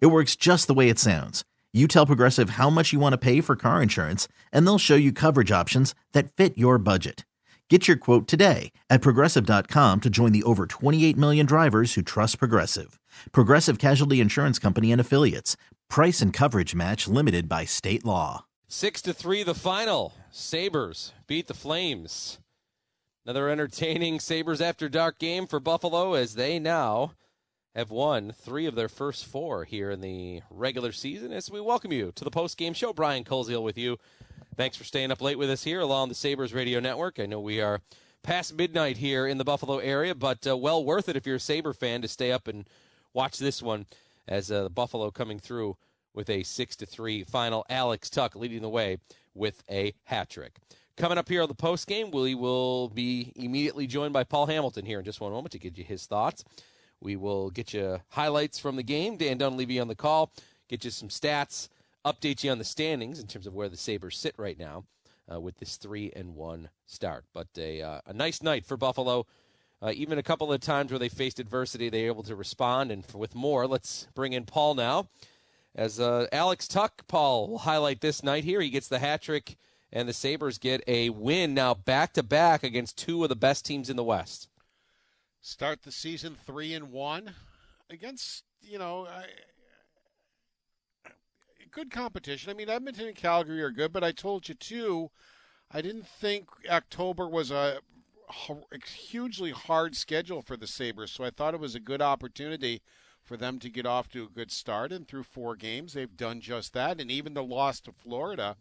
It works just the way it sounds. You tell Progressive how much you want to pay for car insurance, and they'll show you coverage options that fit your budget. Get your quote today at progressive.com to join the over 28 million drivers who trust Progressive. Progressive Casualty Insurance Company and Affiliates. Price and coverage match limited by state law. Six to three, the final. Sabres beat the Flames. Another entertaining Sabres after dark game for Buffalo as they now have won three of their first four here in the regular season. As we welcome you to the post game show, Brian Koziel with you. Thanks for staying up late with us here along the Sabres Radio Network. I know we are past midnight here in the Buffalo area, but uh, well worth it if you're a Sabre fan to stay up and watch this one as uh, Buffalo coming through with a six to three final. Alex Tuch leading the way with a hat trick. Coming up here on the post game, we will be immediately joined by Paul Hamilton here in just one moment to give you his thoughts. We will get you highlights from the game. Dan Dunleavy on the call, get you some stats, update you on the standings in terms of where the Sabres sit right now uh, with this three and one start. But a, uh, a nice night for Buffalo. Uh, even a couple of times where they faced adversity, they were able to respond. And for, with more, let's bring in Paul now. As uh, Alex Tuch, Paul will highlight this night here. He gets the hat trick, and the Sabres get a win now back to back against two of the best teams in the West start the season three and one against you know I, good competition. I mean, Edmonton and Calgary are good, but I told you too. I didn't think October was a hugely hard schedule for the Sabres, so I thought it was a good opportunity for them to get off to a good start. And through four games, they've done just that. And even the loss to Florida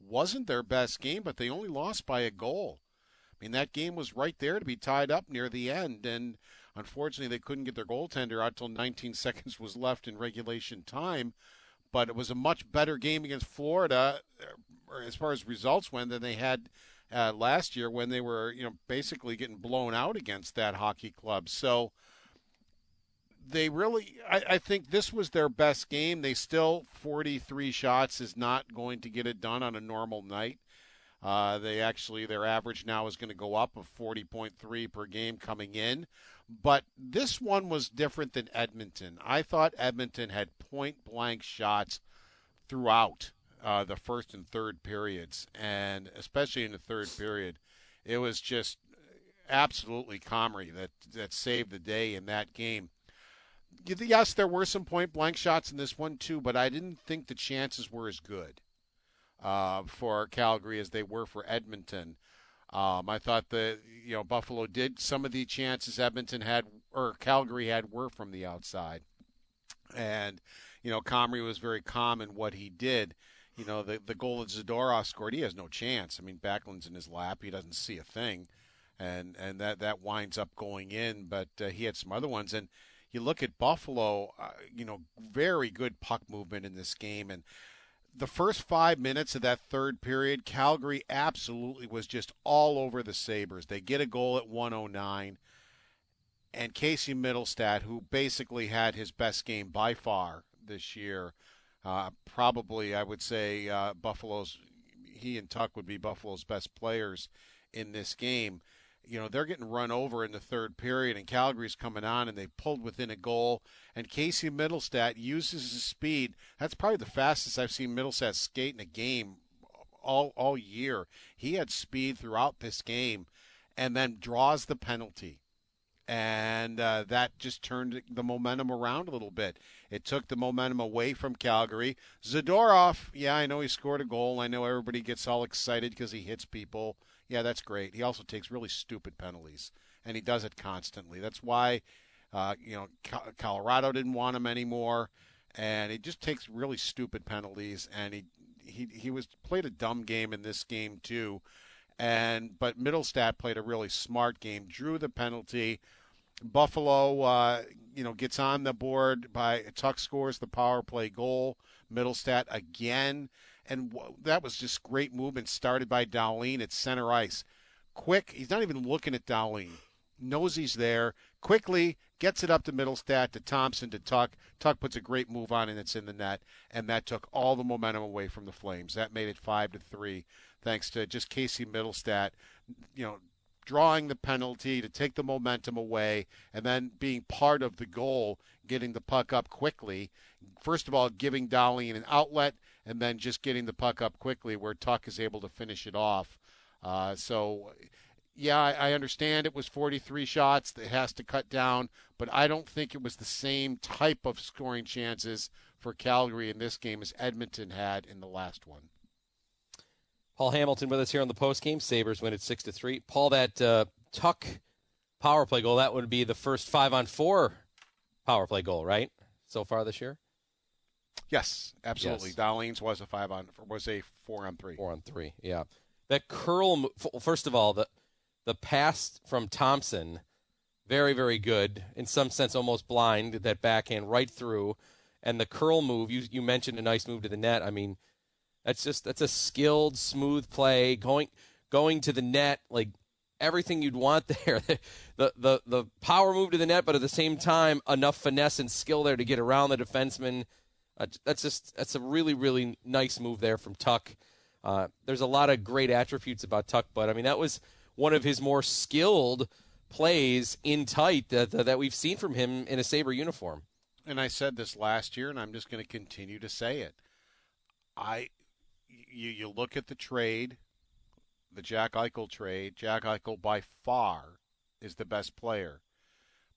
wasn't their best game, but they only lost by a goal. I mean, that game was right there to be tied up near the end, and unfortunately, they couldn't get their goaltender out until 19 seconds was left in regulation time. But it was a much better game against Florida, uh, as far as results went, than they had uh, last year when they were, you know, basically getting blown out against that hockey club. So they really, I, I, think this was their best game. They still 43 shots is not going to get it done on a normal night. Uh, they actually their average now is going to go up of 40.3 per game coming in. But this one was different than Edmonton. I thought Edmonton had point blank shots throughout uh, the first and third periods, and especially in the third period, it was just absolutely Comrie that that saved the day in that game. Yes, there were some point blank shots in this one too, but I didn't think the chances were as good uh, for Calgary as they were for Edmonton. Um, I thought that you know Buffalo did some of the chances Edmonton had or Calgary had were from the outside, and you know Comrie was very calm in what he did. You know the the goal that Zadorov scored, he has no chance. I mean Backlund's in his lap, he doesn't see a thing, and and that that winds up going in. But uh, he had some other ones, and you look at Buffalo, uh, you know very good puck movement in this game, and the first five minutes of that third period, Calgary absolutely was just all over the Sabres. They get a goal at 109. And Casey Mittelstadt, who basically had his best game by far this year, uh, probably, I would say, uh, Buffalo's, he and Tuch would be Buffalo's best players in this game you know, they're getting run over in the third period, and Calgary's coming on, and they pulled within a goal. And Casey Mittelstadt uses his speed. That's probably the fastest I've seen Mittelstadt skate in a game all all year. He had speed throughout this game, and then draws the penalty, and uh, that just turned the momentum around a little bit. It took the momentum away from Calgary. Zadorov, yeah, I know he scored a goal. I know everybody gets all excited because he hits people yeah, that's great. He also takes really stupid penalties, and he does it constantly. That's why, uh, you know, Colorado didn't want him anymore, and he just takes really stupid penalties. And he he he was played a dumb game in this game too, and but Mittelstadt played a really smart game, drew the penalty. Buffalo, uh, you know, gets on the board by Tuch scores the power play goal. Mittelstadt again, and w- that was just great movement started by Dahlin at center ice. Quick, he's not even looking at Dahlin. Knows he's there. Quickly gets it up to Mittelstadt to Thompson to Tuch. Tuch puts a great move on and it's in the net, and that took all the momentum away from the Flames. That made it five to three, thanks to just Casey Mittelstadt, you know, drawing the penalty to take the momentum away, and then being part of the goal, getting the puck up quickly. First of all, giving Dahlin an outlet, and then just getting the puck up quickly where Tuch is able to finish it off. Uh, so, yeah, I, I understand it was 43 shots. It has to cut down, but I don't think it was the same type of scoring chances for Calgary in this game as Edmonton had in the last one. Paul Hamilton with us here on the post game. Sabres win at six to three. Paul, that uh, Tuch power play goal that would be the first five on four power play goal, right? So far this year. Yes, absolutely. Yes. Was a five on was a four on three. Four on three, yeah. That curl. First of all, the the pass from Thompson, very very good. In some sense, almost blind. That backhand right through, and the curl move. You you mentioned a nice move to the net. I mean, that's just that's a skilled, smooth play going going to the net like everything you'd want there. the the the power move to the net, but at the same time enough finesse and skill there to get around the defenseman. Uh, that's just that's a really really nice move there from Tuch. Uh, there's a lot of great attributes about Tuch, but I mean that was one of his more skilled plays in tight that that we've seen from him in a Sabre uniform. And I said this last year, and I'm just going to continue to say it. I, you, you look at the trade, the Jack Eichel trade. Jack Eichel by far is the best player,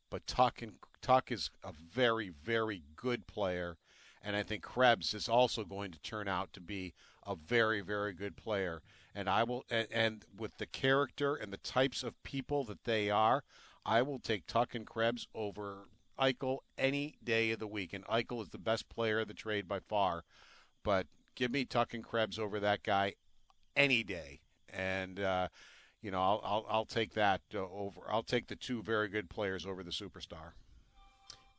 but Tuch and Tuch is a very very good player, and I think Krebs is also going to turn out to be a very very good player. And I will, and, and with the character and the types of people that they are, I will take Tuch and Krebs over Eichel any day of the week. And Eichel is the best player of the trade by far. But give me Tuch and Krebs over that guy any day. And, uh, you know, I'll, I'll, I'll take that uh, over. I'll take the two very good players over the superstar.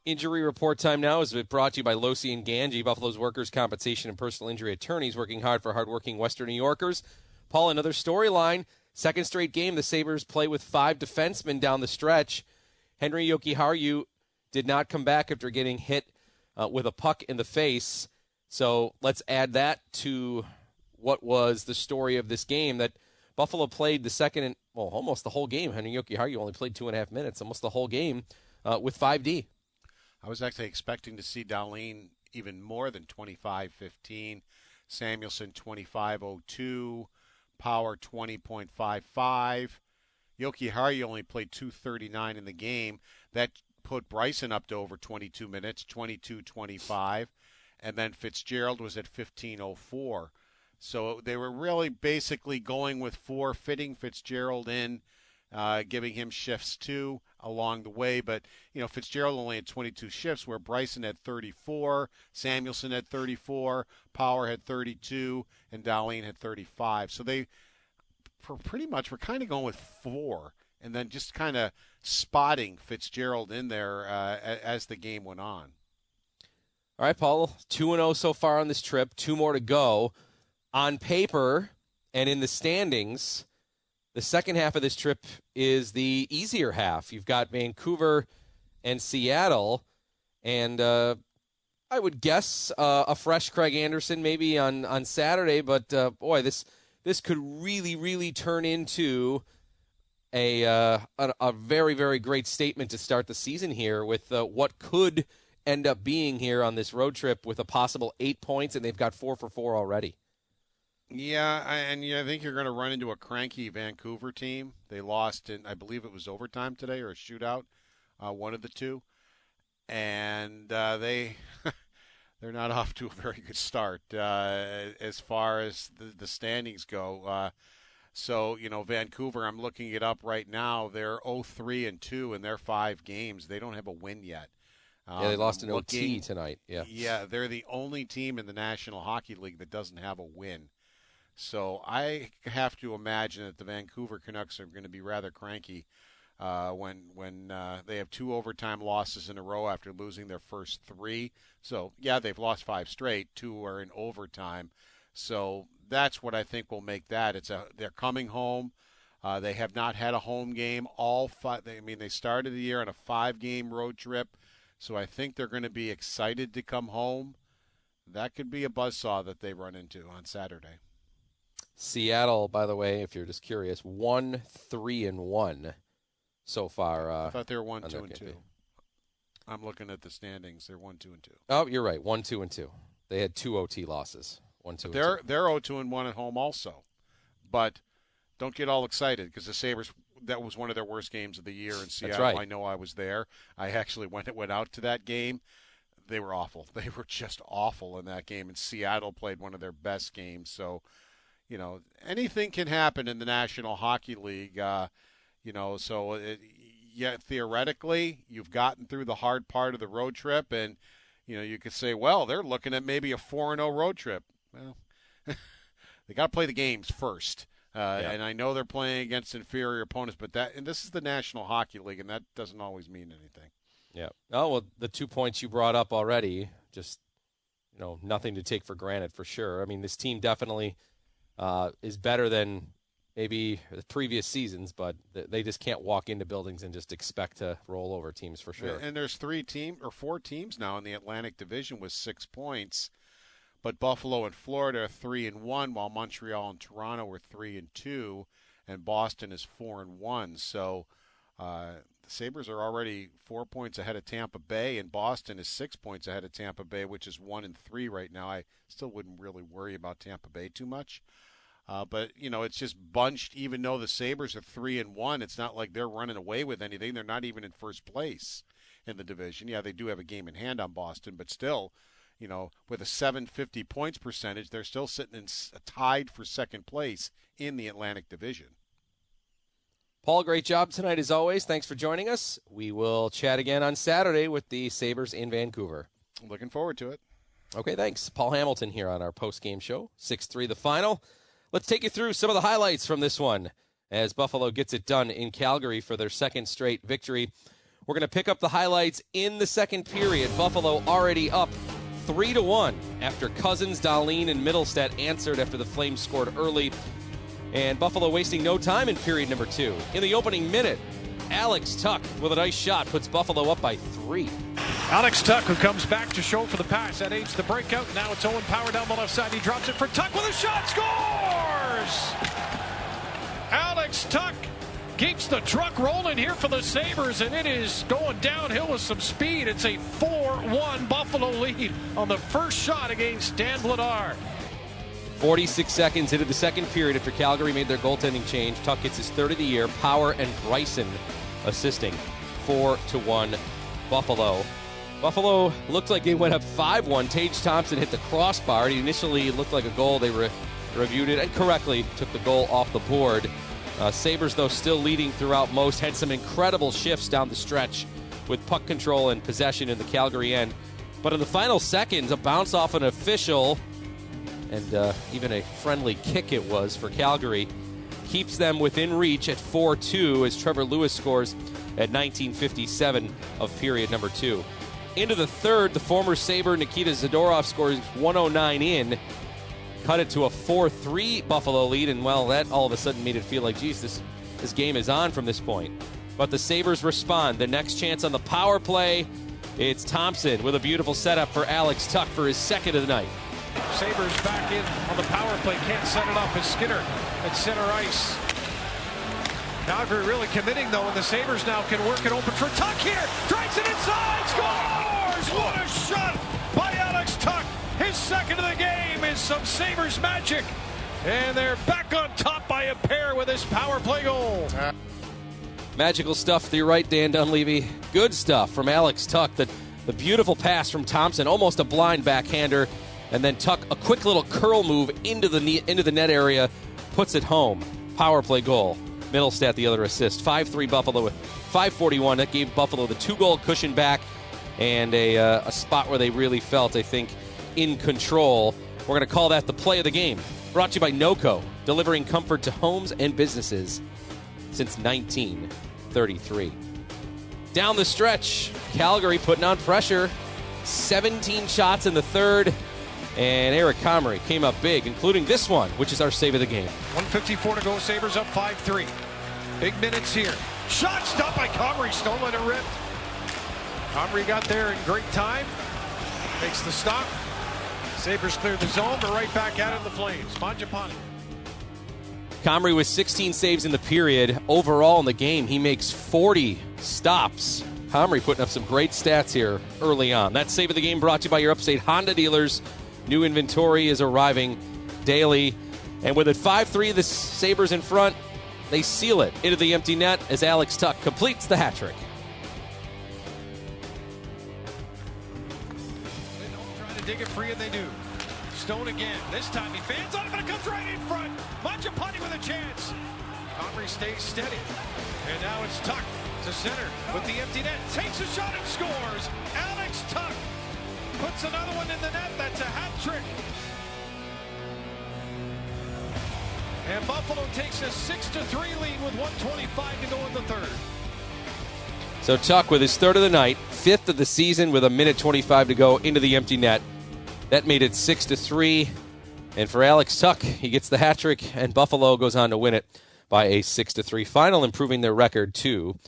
Injury report time now is brought to you by Losi and Gangi, Buffalo's workers' compensation and personal injury attorneys, working hard for hardworking Western New Yorkers. Paul, another storyline. Second straight game, the Sabres play with five defensemen down the stretch. Henri Jokiharju did not come back after getting hit uh, with a puck in the face. So let's add that to what was the story of this game that Buffalo played the second and, well, almost the whole game. Henri Jokiharju only played two and a half minutes, almost the whole game uh, with 5D. I was actually expecting to see Dahlin even more than 25-15. Samuelsson 25-02. Power 20.55. Jokiharju only played 239 in the game. That put Bryson up to over 22 minutes, 22-25. And then Fitzgerald was at 15.04. So they were really basically going with four, fitting Fitzgerald in, uh, giving him shifts too along the way. But, you know, Fitzgerald only had 22 shifts, where Bryson had 34, Samuelsson had 34, Power had 32, and Dahlin had 35. So they pr- pretty much were kind of going with four and then just kind of spotting Fitzgerald in there uh, as the game went on. All right, Paul, 2 0 so far on this trip, two more to go. On paper and in the standings, the second half of this trip is the easier half. You've got Vancouver and Seattle, and uh, I would guess uh, a fresh Craig Anderson maybe on, on Saturday, but uh, boy, this this could really, really turn into a, uh, a a very, very great statement to start the season here with uh, what could end up being here on this road trip with a possible eight points, and they've got four for four already. Yeah, I- and yeah, I think you're going to run into a cranky Vancouver team. They lost in, I believe it was overtime today or a shootout, uh, one of the two, and uh, they they're not off to a very good start uh, as far as the, the standings go. Uh, so you know, Vancouver, I'm looking it up right now. They're 0-3 and two in their five games. They don't have a win yet. yeah, they Um, lost I'm an OT tonight. Yeah. yeah, they're the only team in the National Hockey League that doesn't have a win. So I have to imagine that the Vancouver Canucks are going to be rather cranky uh, when when uh, they have two overtime losses in a row after losing their first three. So yeah, they've lost five straight. Two are in overtime. So that's what I think will make that. It's a they're coming home. Uh, they have not had a home game all five. I mean, they started the year on a five-game road trip, so I think they're going to be excited to come home. That could be a buzzsaw that they run into on Saturday. Seattle, by the way, if you're just curious, one three and one so far. Uh, I thought they were one, on two, and two. I'm looking at the standings. They're one, two, and two. Oh, you're right. One, two, and two. They had two OT losses. One, two, They're two. they're 0 2 and one at home also, but don't get all excited because the Sabres that was one of their worst games of the year in Seattle. right. I know I was there. I actually went went out to that game. They were awful. They were just awful in that game. And Seattle played one of their best games. So, you know, anything can happen in the National Hockey League. Uh, you know, so it, yeah, theoretically, you've gotten through the hard part of the road trip, and you know, you could say, well, they're looking at maybe a four and zero road trip. Well, they got to play the games first. Uh, Yeah. And I know they're playing against inferior opponents, but that and this is the National Hockey League, and that doesn't always mean anything. Yeah. Oh well, the two points you brought up already, just you know, nothing to take for granted for sure. I mean, this team definitely uh, is better than maybe the previous seasons, but they just can't walk into buildings and just expect to roll over teams for sure. And there's three team or four teams now in the Atlantic Division with six points, but Buffalo and Florida are three and one, while Montreal and Toronto are three and two, and Boston is four and one. So uh, the Sabres are already four points ahead of Tampa Bay, and Boston is six points ahead of Tampa Bay, which is one and three right now. I still wouldn't really worry about Tampa Bay too much. Uh, but you know, it's just bunched. Even though the Sabres are three and one, it's not like they're running away with anything. They're not even in first place in the division. Yeah, they do have a game in hand on Boston, but still, you know, with a 750 points percentage, they're still sitting in tied for second place in the Atlantic Division. Paul, great job tonight as always. Thanks for joining us. We will chat again on Saturday with the Sabres in Vancouver. Looking forward to it. Okay, thanks. Paul Hamilton here on our post game show. 6 3 the final. Let's take you through some of the highlights from this one as Buffalo gets it done in Calgary for their second straight victory. We're going to pick up the highlights in the second period. Buffalo already up 3 to 1 after Cozens, Dahlin, and Mittelstadt answered after the Flames scored early. And Buffalo wasting no time in period number two. In the opening minute, Alex Tuch with a nice shot puts Buffalo up by three. Alex Tuch, who comes back to show for the pass. That aids the breakout. Now it's Owen Power down the left side. He drops it for Tuch with a shot. Scores! Alex Tuch keeps the truck rolling here for the Sabres, and it is going downhill with some speed. It's a 4 1 Buffalo lead on the first shot against Dan Vladar. 46 seconds into the second period after Calgary made their goaltending change. Tuch gets his third of the year. Power and Bryson assisting. 4 to 1 Buffalo. Buffalo looked like they went up 5 1. Tage Thompson hit the crossbar. It initially looked like a goal. They re- reviewed it and correctly took the goal off the board. Uh, Sabres, though, still leading throughout most, had some incredible shifts down the stretch with puck control and possession in the Calgary end. But in the final seconds, a bounce off an official and uh, even a friendly kick it was for Calgary. Keeps them within reach at 4 2 as Trevor Lewis scores at 1957 of period number two. Into the third, the former Sabre Nikita Zadorov scores 109 in, cut it to a 4 3 Buffalo lead, and well, that all of a sudden made it feel like, geez, this, this game is on from this point. But the Sabres respond. The next chance on the power play, it's Thompson with a beautiful setup for Alex Tuch for his second of the night. Sabres back in on the power play. Can't set it up as Skinner at center ice. Calgary really committing though, and the Sabres now can work it open for Tuch here. Drives it inside, scores! What a shot by Alex Tuch. His second of the game is some Sabres magic. And they're back on top by a pair with this power play goal. Magical stuff to your right, Dan Dunleavy. Good stuff from Alex Tuch. The, the beautiful pass from Thompson, almost a blind backhander, and then Tuch a quick little curl move into the ne- into the net area, puts it home. Power play goal. Mittelstadt the other assist. 5-3 Buffalo with 5:41. That gave Buffalo the two goal cushion back and a, uh, a spot where they really felt, I think, in control. We're going to call that the play of the game. Brought to you by NOCO, delivering comfort to homes and businesses since 1933. Down the stretch, Calgary putting on pressure. 17 shots in the third, and Eric Comrie came up big, including this one, which is our save of the game. 154 to go. Sabres up 5 3. Big minutes here. Shot stopped by Comrie. Stolen and ripped. Comrie got there in great time. Makes the stop. Sabres clear the zone, They're right back out of the Flames. Mangiapane. Comrie with 16 saves in the period. Overall in the game, he makes 40 stops. Comrie putting up some great stats here early on. That save of the game brought to you by your upstate Honda dealers. New inventory is arriving daily. And with it 5 3, the Sabres in front, they seal it into the empty net as Alex Tuch completes the hat trick. Trying to dig it free, and they do. Stone again. This time he fans on it, but it comes right in front. Mangiapane with a chance. Comrie stays steady. And now it's Tuch to center with the empty net. Takes a shot and scores. Alex Tuch puts another one in the net. That's a hat trick. And Buffalo takes a 6 to 3 lead with 125 to go in the third. So Tuch with his third of the night, fifth of the season with a minute 25 to go into the empty net. That made it 6 to 3. And for Alex Tuch, he gets the hat trick and Buffalo goes on to win it by a 6 to 3 final, improving their record to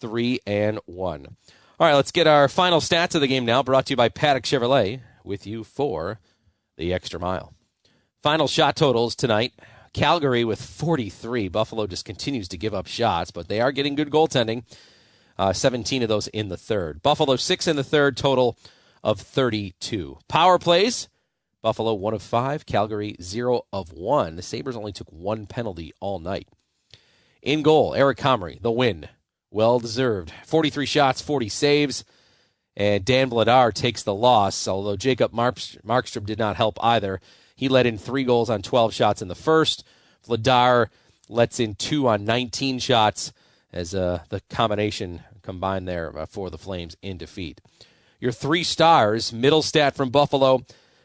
3 and 1. All right, let's get our final stats of the game now, brought to you by Paddock Chevrolet, with you for the extra mile. Final shot totals tonight Calgary with 43. Buffalo just continues to give up shots, but they are getting good goaltending. Uh, 17 of those in the third. Buffalo 6 in the third, total of 32. Power plays Buffalo 1 of 5, Calgary 0 of 1. The Sabres only took one penalty all night. In goal, Eric Comrie, the win. Well deserved. 43 shots, 40 saves. And Dan Vladar takes the loss, although Jacob Markstrom did not help either. He let in three goals on 12 shots in the first. Vladar lets in two on 19 shots as uh, the combination combined there uh, for the Flames in defeat. Your three stars, Mittelstadt from Buffalo,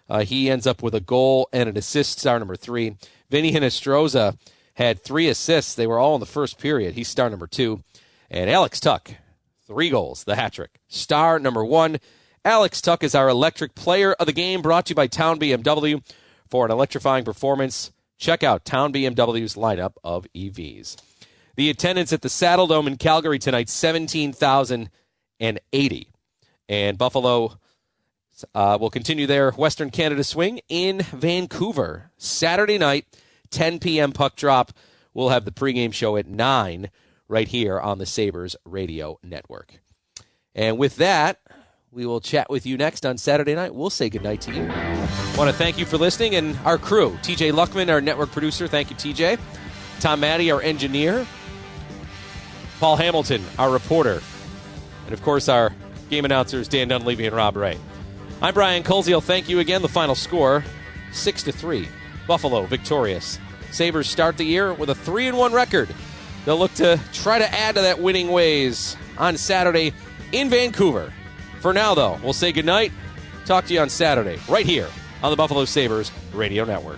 uh, he ends up with a goal and an assist, star number three. Vinny Hinostroza had three assists. They were all in the first period. He's star number two. And Alex Tuch, three goals, the hat trick. Star number one. Alex Tuch is our electric player of the game, brought to you by Town BMW. For an electrifying performance, check out Town BMW's lineup of EVs. The attendance at the Saddledome in Calgary tonight, 17,080. And Buffalo uh, will continue their Western Canada swing in Vancouver. Saturday night, 10 p.m. puck drop. We'll have the pregame show at 9 right here on the Sabres Radio Network. And with that, we will chat with you next on Saturday night. We'll say goodnight to you. Want to thank you for listening and our crew. TJ Luckman, our network producer. Thank you, TJ. Tom Maddie, our engineer. Paul Hamilton, our reporter. And of course, our game announcers, Dan Dunleavy and Rob Ray. I'm Brian Koziel. Thank you again. The final score 6 to 3. Buffalo victorious. Sabres start the year with a 3 and 1 record. They'll look to try to add to that winning ways on Saturday in Vancouver. For now, though, we'll say goodnight. Talk to you on Saturday, right here on the Buffalo Sabres Radio Network.